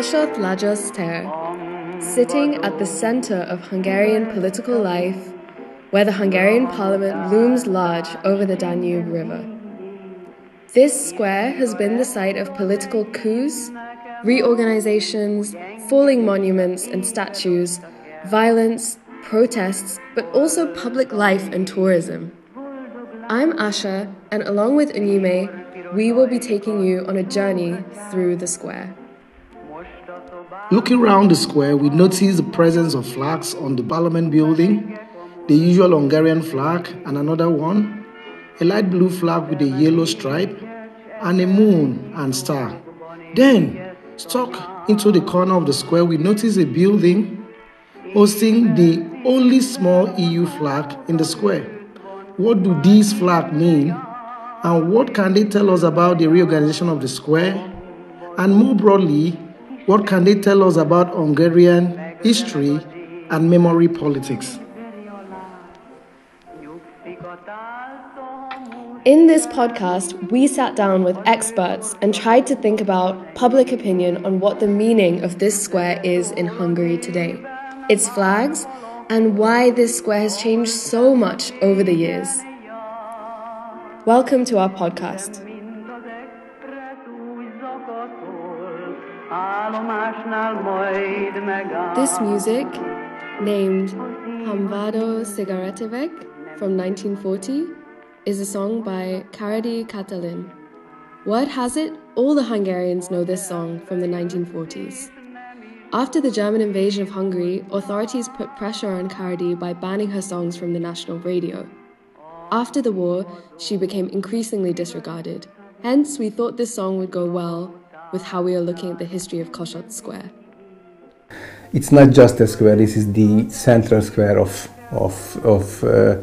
Kossuth Lajos tér, sitting at the center of Hungarian political life, where the Hungarian parliament looms large over the Danube River. This square has been the site of political coups, reorganizations, falling monuments and statues, violence, protests, but also public life and tourism. I'm Asha, and along with Unyime, we will be taking you on a journey through the square. Looking around the square, we notice the presence of flags on the Parliament building, the usual Hungarian flag, and another one, a light blue flag with a yellow stripe, and a moon and star. Then, stuck into the corner of the square, we notice a building hosting the only small EU flag in the square. What do these flags mean? And what can they tell us about the reorganization of the square? And more broadly, what can they tell us about Hungarian history and memory politics? In this podcast, we sat down with experts and tried to think about public opinion on what the meaning of this square is in Hungary today, its flags, and why this square has changed so much over the years. Welcome to our podcast. This music, named Hamvadó cigarettavég from 1940, is a song by Karády Katalin. Word has it, all the Hungarians know this song from the 1940s. After the German invasion of Hungary, authorities put pressure on Karadi by banning her songs from the national radio. After the war, she became increasingly disregarded. Hence, we thought this song would go well with how we are looking at the history of Kossuth Square. It's not just a square, this is the central square of, of, of, uh,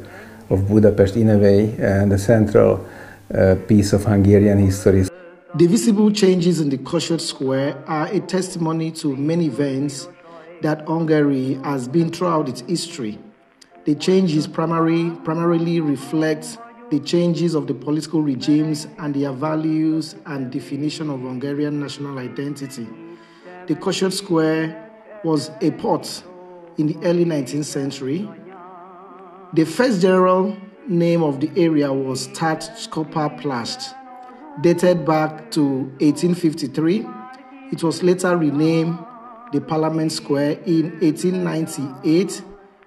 of Budapest in a way, and the central uh, piece of Hungarian history. The visible changes in the Kossuth Square are a testimony to many events that Hungary has been throughout its history. The changes primary, primarily reflect the changes of the political regimes and their values and definition of Hungarian national identity. The Kossuth Square was a port in the early 19th century. The first general name of the area was Tat Skopa Plast, dated back to 1853. It was later renamed the Parliament Square in 1898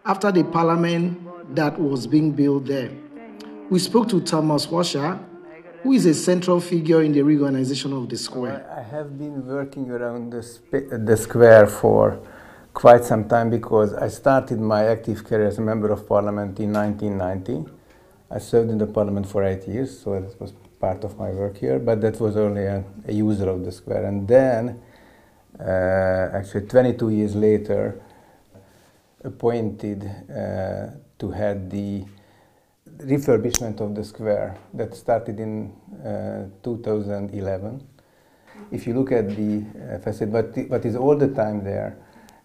after the parliament that was being built there. We spoke to Thomas Wachsler, who is a central figure in the reorganization of the square. I have been working around the, the square for quite some time because I started my active career as a member of parliament in 1990. I served in the parliament for eight years, so it was part of my work here, but that was only a, a user of the square. And then, uh, actually 22 years later, appointed uh, to head the refurbishment of the square that started in uh, 2011. If you look at the uh, facade, what, what is all the time there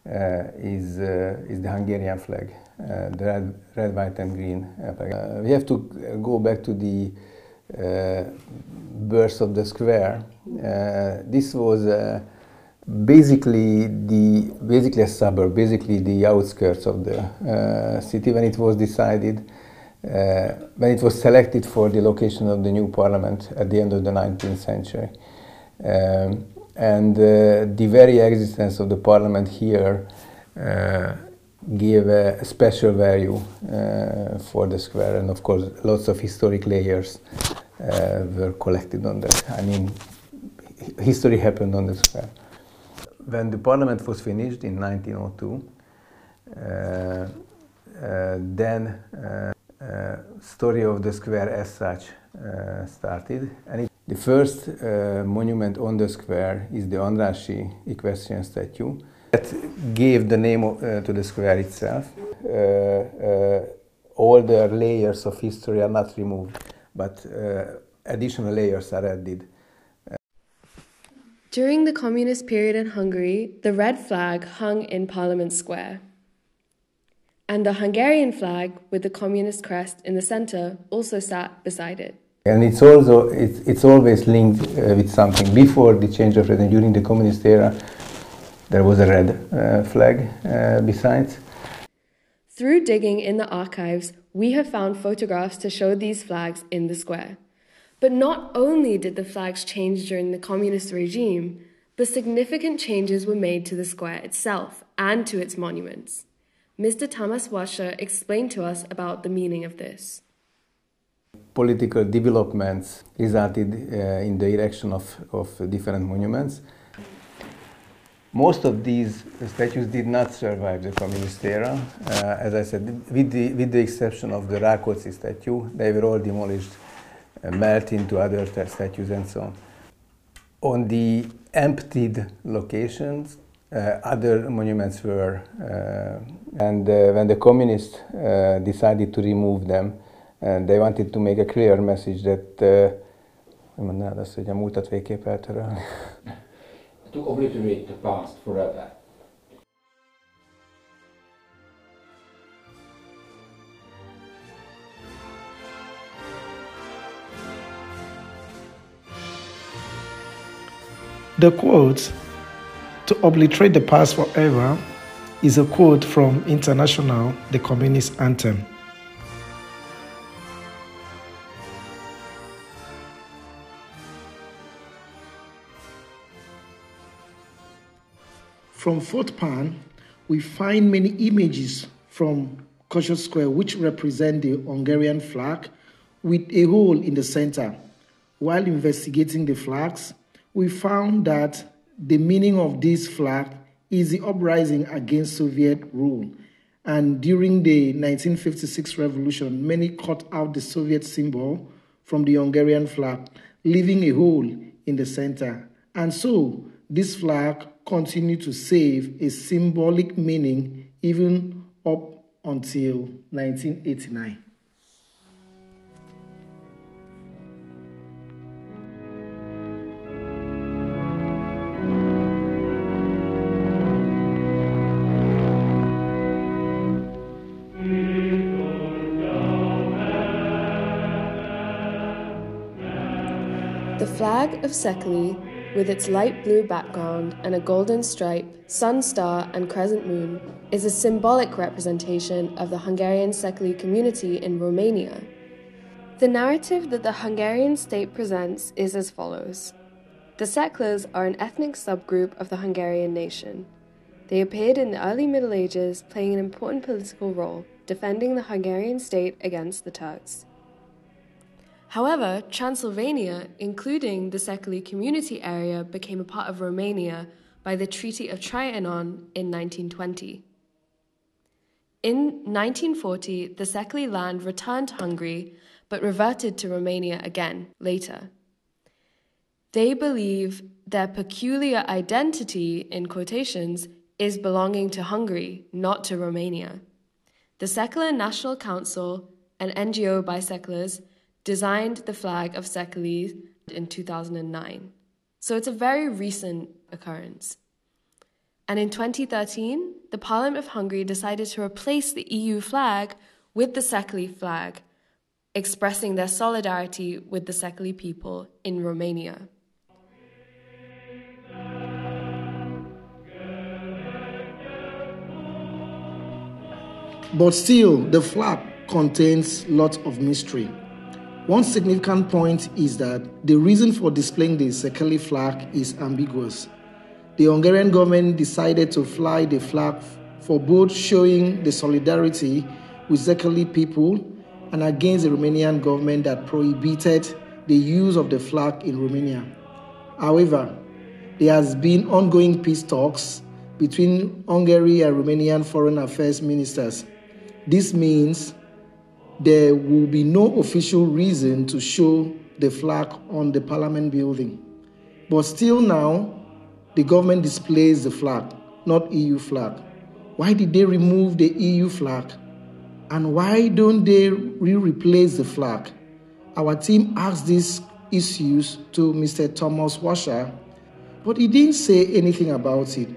uh, is uh, is the Hungarian flag, uh, the red, red, white, and green flag. Uh, we have to go back to the birth of the square. this was basically the basically a suburb, basically the outskirts of the city when it was decided uh, when it was selected for the location of the new parliament at the end of the 19th century. Um, and uh, the very existence of the parliament here uh, gave a special value uh, for the square, and of course, lots of historic layers uh, were collected on that. I mean, history happened on the square. When the parliament was finished in 1902, uh, then uh, Uh, story of the square as such uh, started. And it, the first uh, monument on the square is the Andrássy equestrian statue that gave the name of, uh, to the square itself. Uh, all the layers of history are not removed, but additional layers are added. During the communist period in Hungary, the red flag hung in Parliament Square and the Hungarian flag with the communist crest in the center also sat beside it. And it's also it's, it's always linked uh, with something. Before the change of regime, during the communist era, there was a red uh, flag uh, besides. Through digging in the archives, we have found photographs to show these flags in the square. But not only did the flags change during the communist regime, but significant changes were made to the square itself and to its monuments. Mr. Thomas Wachsler explained to us about the meaning of this. Political developments resulted uh, in the erection of, of different monuments. Most of these statues did not survive the communist era. Uh, as I said, with the, with the exception of the Rákóczi statue, they were all demolished, uh, melted into other statues and so on. On the emptied locations, other monuments were, uh, and uh, when the communists uh, decided to remove them, and they wanted to make a clear message that, mondanád azt, hogy a múltat végképp eltörölni? to obliterate the past forever. The quote, to obliterate the past forever, is a quote from Internationale, the Communist Anthem. From Fortepan, we find many images from Kossuth Square which represent the Hungarian flag with a hole in the center. While investigating the flags, we found that the meaning of this flag is the uprising against Soviet rule. And during the 1956 revolution, many cut out the Soviet symbol from the Hungarian flag, leaving a hole in the center. And so, this flag continued to save a symbolic meaning even up until 1989. Flag of Szekely with its light blue background and a golden stripe, sun star, and crescent moon, is a symbolic representation of the Hungarian Szekely community in Romania. The narrative that the Hungarian state presents is as follows The Szeklers are an ethnic subgroup of the Hungarian nation. They appeared in the early Middle Ages, playing an important political role, defending the Hungarian state against the Turks. However, Transylvania, including the Szekely community area, became a part of Romania by the Treaty of Trianon in 1920. In 1940, the Szekely land returned to Hungary but reverted to Romania again later. They believe their peculiar identity, in quotations, is belonging to Hungary, not to Romania. The Szekely National Council, an NGO by Szekler's, designed the flag of Szekely in 2009. So it's a very recent occurrence. And in 2013, the Parliament of Hungary decided to replace the EU flag with the Szekely flag, expressing their solidarity with the Szekely people in Romania. But still, the flag contains lots of mystery. One significant point is that the reason for displaying the Szekely flag is ambiguous. The Hungarian government decided to fly the flag for both showing the solidarity with Szekely people and against the Romanian government that prohibited the use of the flag in Romania. However, there has been ongoing peace talks between Hungary and Romanian foreign affairs ministers. This means there will be no official reason to show the flag on the parliament building. But still now, the government displays the flag, not EU flag. Why did they remove the EU flag? And why don't they re-replace the flag? Our team asked these issues to Mr. Thomas Wachsler, but he didn't say anything about it,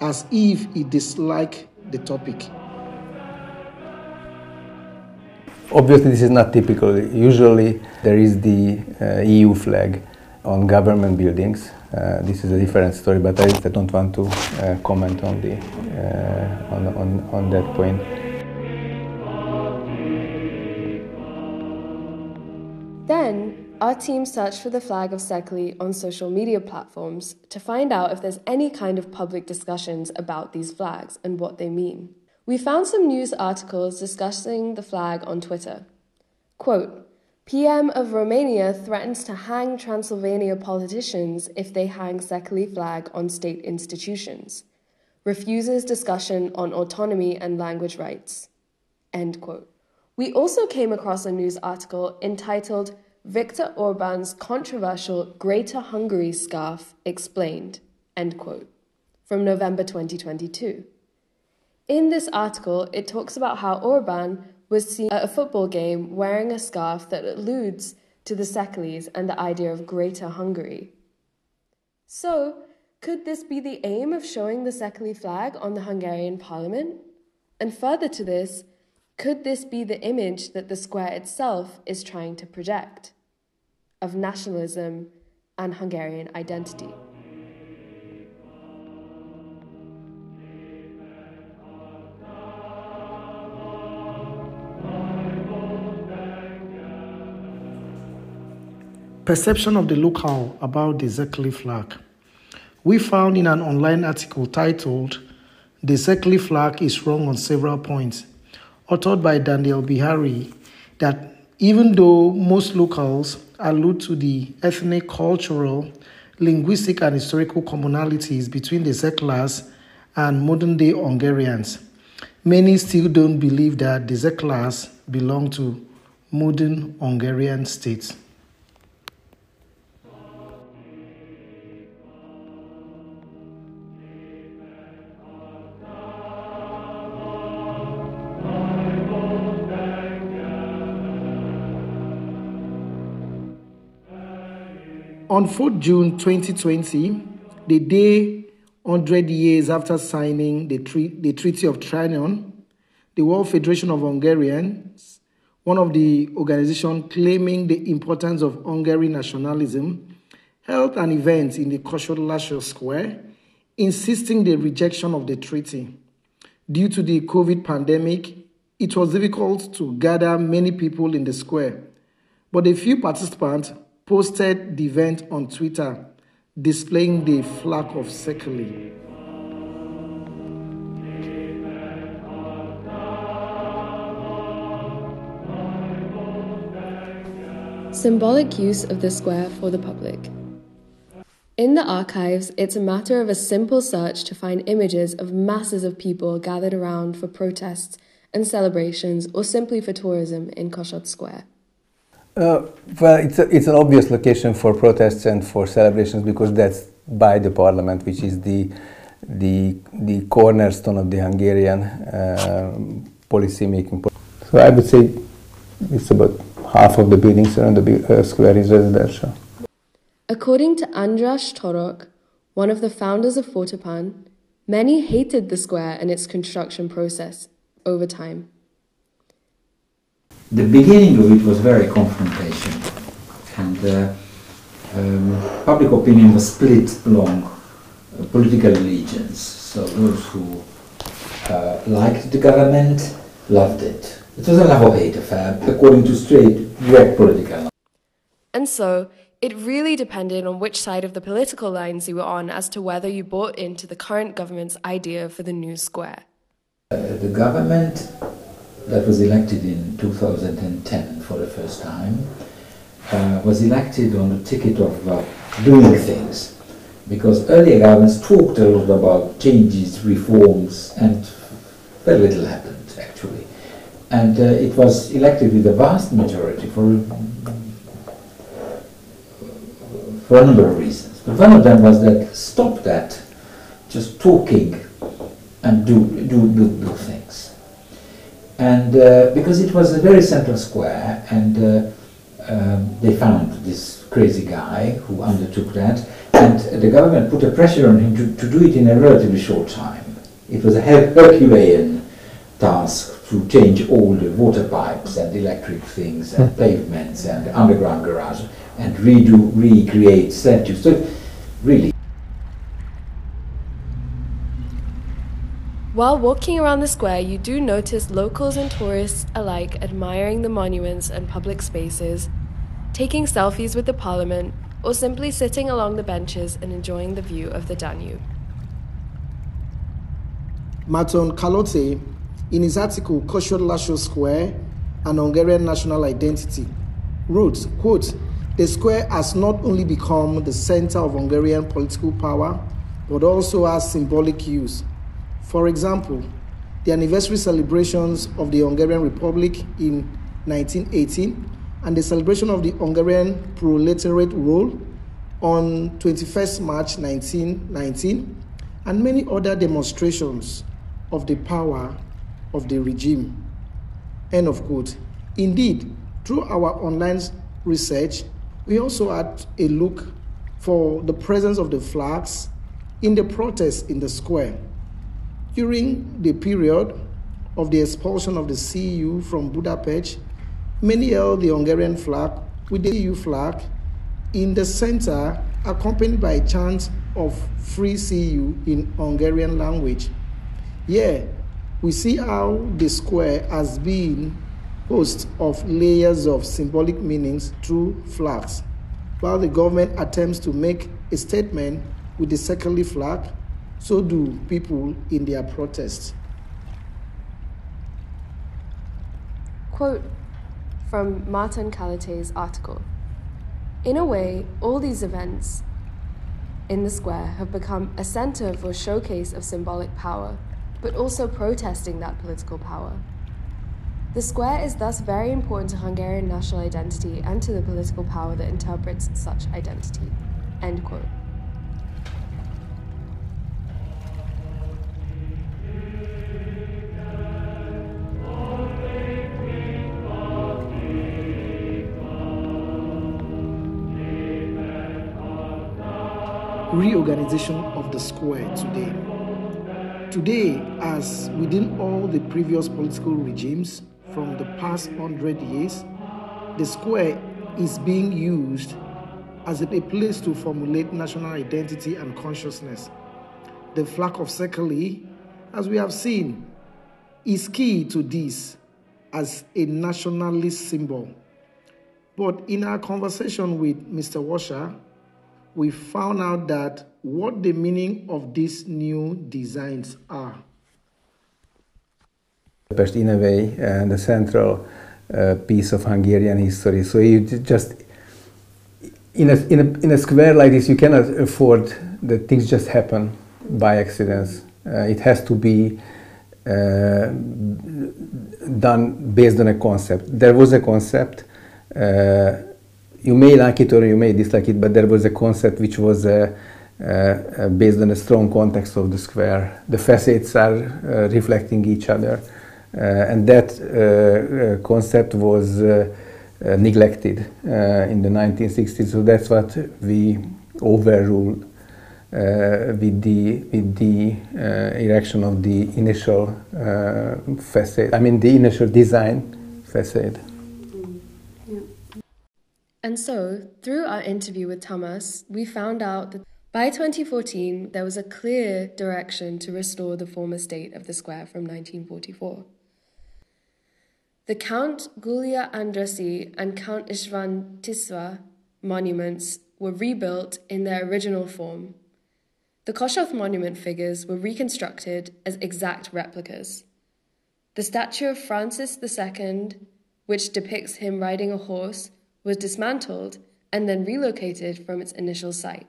as if he disliked the topic. Obviously, this is not typical. Usually, there is the uh, EU flag on government buildings. Uh, this is a different story, but I, don't want to uh, comment on the uh, on, on on that point. Then, our team searched for the flag of Szekely on social media platforms to find out if there's any kind of public discussions about these flags and what they mean. We found some news articles discussing the flag on Twitter. Quote, PM of Romania threatens to hang Transylvania politicians if they hang Szekely flag on state institutions. Refuses discussion on autonomy and language rights. End quote. We also came across a news article entitled Viktor Orban's controversial Greater Hungary scarf explained, end quote, from November 2022. In this article, it talks about how Orban was seen at a football game wearing a scarf that alludes to the Szekelys and the idea of Greater Hungary. So, could this be the aim of showing the Szekely flag on the Hungarian parliament? And further to this, could this be the image that the square itself is trying to project of nationalism and Hungarian identity? Perception of the local about the Szekely flag. We found in an online article titled The Szekely flag is wrong on several points, authored by Daniel Bihari, that even though most locals allude to the ethnic, cultural, linguistic, and historical commonalities between the Szeklers and modern day Hungarians, many still don't believe that the Szeklers belong to modern Hungarian states. On 4 June 2020, the day 100 years after signing the, tre- the Treaty of Trianon, the World Federation of Hungarians, one of the organizations claiming the importance of Hungarian nationalism, held an event in the Kossuth Square insisting the rejection of the treaty. Due to the COVID pandemic, it was difficult to gather many people in the square, but a few participants posted the event on Twitter displaying the flag of Szekely. Symbolic use of the square for the public. In the archives, it's a matter of a simple search to find images of masses of people gathered around for protests and celebrations or simply for tourism in Kossuth Square. Uh, well, it's, a, it's an obvious location for protests and for celebrations because that's by the parliament, which is the, the, the cornerstone of the Hungarian uh, policy making. So I would say it's about half of the buildings around the uh, square is residential. According to Andras Torok, one of the founders of Fortepan, many hated the square and its construction process over time the beginning of it was very confrontational, and uh, um, public opinion was split along uh, political allegiance. So those who uh, liked the government loved it. It was a love-hate affair, according to straight, direct political. And so, it really depended on which side of the political lines you were on as to whether you bought into the current government's idea for the new square. Uh, the government that was elected in 2010 for the first time uh, was elected on the ticket of uh, doing things because earlier governments talked a lot about changes, reforms, and very little happened actually. And uh, it was elected with a vast majority for, for a number of reasons. But one of them was that stop that, just talking and do, do, do, do things and uh, because it was a very central square and uh, um, they found this crazy guy who undertook that and the government put a pressure on him to, to do it in a relatively short time. It was a Herculean task to change all the water pipes and electric things and pavements and underground garage and redo, recreate statues. So really. While walking around the square, you do notice locals and tourists alike admiring the monuments and public spaces, taking selfies with the parliament, or simply sitting along the benches and enjoying the view of the Danube. Marton Kalote, in his article Kossuth Lajos Square, an Hungarian national identity, wrote, quote, the square has not only become the center of Hungarian political power, but also has symbolic use. For example, the anniversary celebrations of the Hungarian Republic in 1918 and the celebration of the Hungarian proletariat role on 21st March 1919, and many other demonstrations of the power of the regime. End of quote. Indeed, through our online research, we also had a look for the presence of the flags in the protests in the square. During the period of the expulsion of the CEU from Budapest, many held the Hungarian flag with the EU flag in the center, accompanied by chants of Free CEU in Hungarian language. Here, we see how the square has been host of layers of symbolic meanings through flags, while the government attempts to make a statement with the secondary flag, so do people in their protests. Quote from Martin Kalote's article In a way, all these events in the square have become a center for showcase of symbolic power but also protesting that political power. The square is thus very important to Hungarian national identity and to the political power that interprets such identity. End quote. Reorganization of the square today. Today, as within all the previous political regimes from the past hundred years, the square is being used as a place to formulate national identity and consciousness. The flag of Szekely, as we have seen, is key to this as a nationalist symbol. But in our conversation with Mr. Wachsler, we found out that what the meaning of these new designs are. Budapest, in a way, uh, the central uh, piece of Hungarian history. So you just in a, in, a, in a square like this, you cannot afford that things just happen by accidents. Uh, it has to be uh, done based on a concept. There was a concept. Uh, you may like it or you may dislike it, but there was a concept which was uh, uh, based on a strong context of the square. The facades are uh, reflecting each other, uh, and that uh, uh, concept was neglected in the 1960s. So that's what we overruled with the with the erection of the initial facade. I mean the initial design facade. And so, through our interview with Thomas, we found out that by 2014, there was a clear direction to restore the former state of the square from 1944. The Count Gyula Andrassy and Count István Tisza monuments were rebuilt in their original form. The Kossuth monument figures were reconstructed as exact replicas. The statue of Francis II, which depicts him riding a horse, was dismantled and then relocated from its initial site.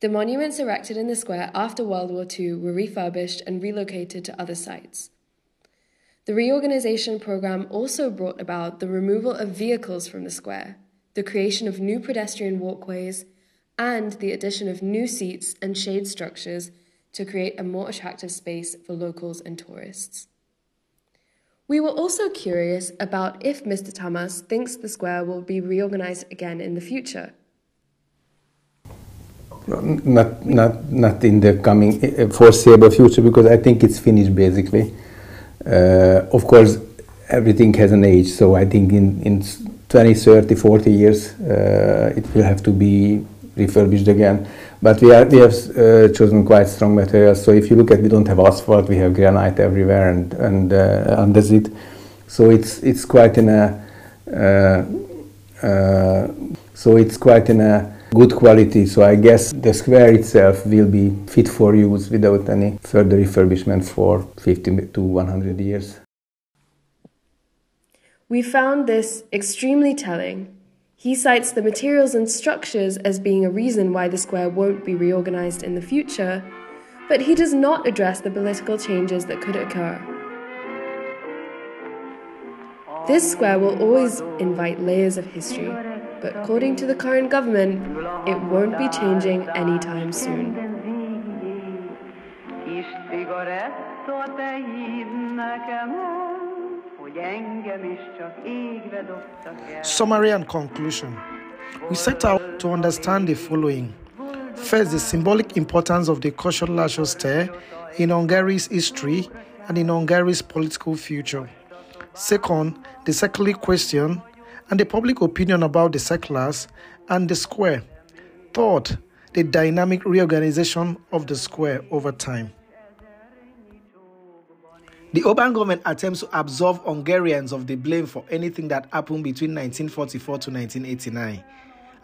The monuments erected in the square after World War II were refurbished and relocated to other sites. The reorganization program also brought about the removal of vehicles from the square, the creation of new pedestrian walkways, and the addition of new seats and shade structures to create a more attractive space for locals and tourists. We were also curious about if Mr. Tamas thinks the square will be reorganized again in the future. Not, not, not in the coming uh, foreseeable future because I think it's finished basically. Uh, of course, everything has an age, so I think in, in 20, 30, 40 years uh, it will have to be refurbished again. But we, are, we have uh, chosen quite strong materials. So if you look at, we don't have asphalt, we have granite everywhere and, and uh, andesit. So it's, it's quite in a, uh, uh, so it's quite in a good quality. So I guess the square itself will be fit for use without any further refurbishment for 50 to 100 years. We found this extremely telling. He cites the materials and structures as being a reason why the square won't be reorganized in the future, but he does not address the political changes that could occur. This square will always invite layers of history, but according to the current government, it won't be changing anytime soon. Summary and conclusion. We set out to understand the following. First, the symbolic importance of the Kossuth Tér in Hungary's history and in Hungary's political future. Second, the Szekely question and the public opinion about the Szeklers and the square. Third, the dynamic reorganization of the square over time. The Orban government attempts to absolve Hungarians of the blame for anything that happened between 1944 to 1989.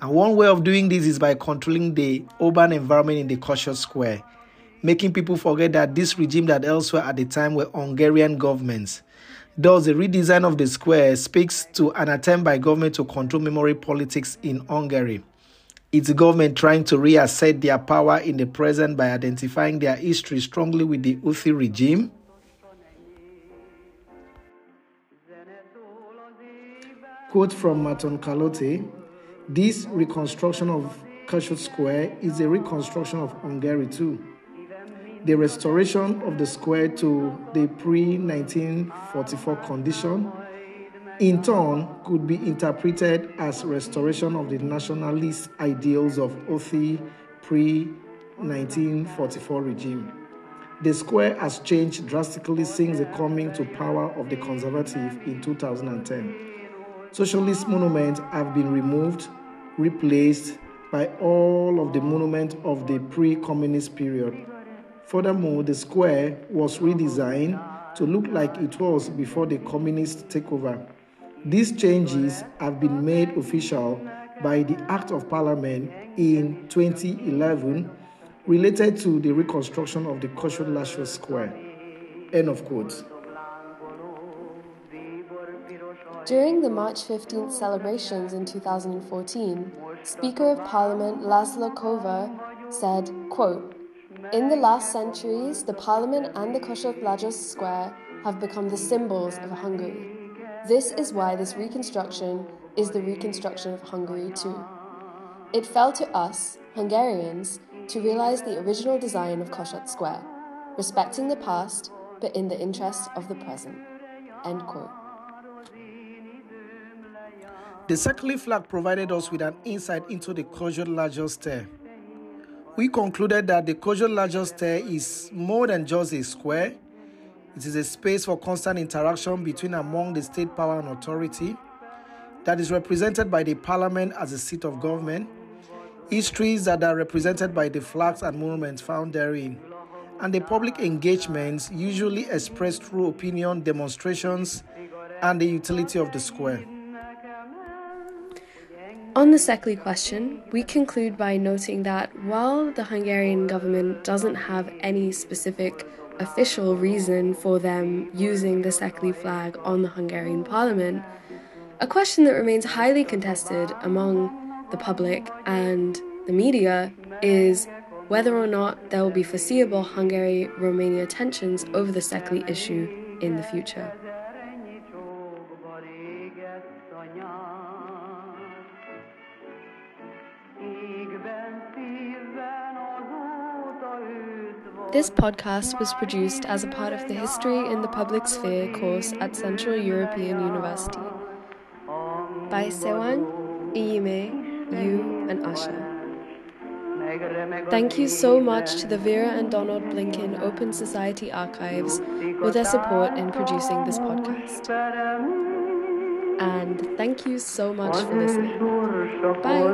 And one way of doing this is by controlling the urban environment in the Kossuth Square, making people forget that this regime that elsewhere at the time were Hungarian governments. Thus, the redesign of the square speaks to an attempt by government to control memory politics in Hungary. It's government trying to reassert their power in the present by identifying their history strongly with the Horthy regime Quote from Marton Kalote This reconstruction of Kossuth Square is a reconstruction of Hungary too. The restoration of the square to the pre 1944 condition, in turn, could be interpreted as restoration of the nationalist ideals of Horthy pre 1944 regime. The square has changed drastically since the coming to power of the conservative in 2010. Socialist monuments have been removed, replaced by all of the monuments of the pre communist period. Furthermore, the square was redesigned to look like it was before the communist takeover. These changes have been made official by the Act of Parliament in 2011 related to the reconstruction of the Kossuth Lajos Square. End of quote. During the March 15th celebrations in 2014, Speaker of Parliament Laszlo Kövér said, quote, In the last centuries, the Parliament and the Kossuth Lajos Square have become the symbols of Hungary. This is why this reconstruction is the reconstruction of Hungary too. It fell to us, Hungarians, to realize the original design of Kossuth Square, respecting the past but in the interest of the present. End quote. The Szekely flag provided us with an insight into the Kossuth Lajos Tér. We concluded that the Kossuth Lajos Tér is more than just a square. It is a space for constant interaction between among the state power and authority that is represented by the parliament as a seat of government, histories that are represented by the flags and monuments found therein, and the public engagements usually expressed through opinion, demonstrations, and the utility of the square. On the Szekely question, we conclude by noting that while the Hungarian government doesn't have any specific official reason for them using the Szekely flag on the Hungarian parliament, a question that remains highly contested among the public and the media is whether or not there will be foreseeable Hungary Romania tensions over the Szekely issue in the future. This podcast was produced as a part of the History in the Public Sphere course at Central European University by Sewang, Iyime, Yu, and Asha. Thank you so much to the Vera and Donald Blinken Open Society Archives for their support in producing this podcast. And thank you so much for listening. Bye.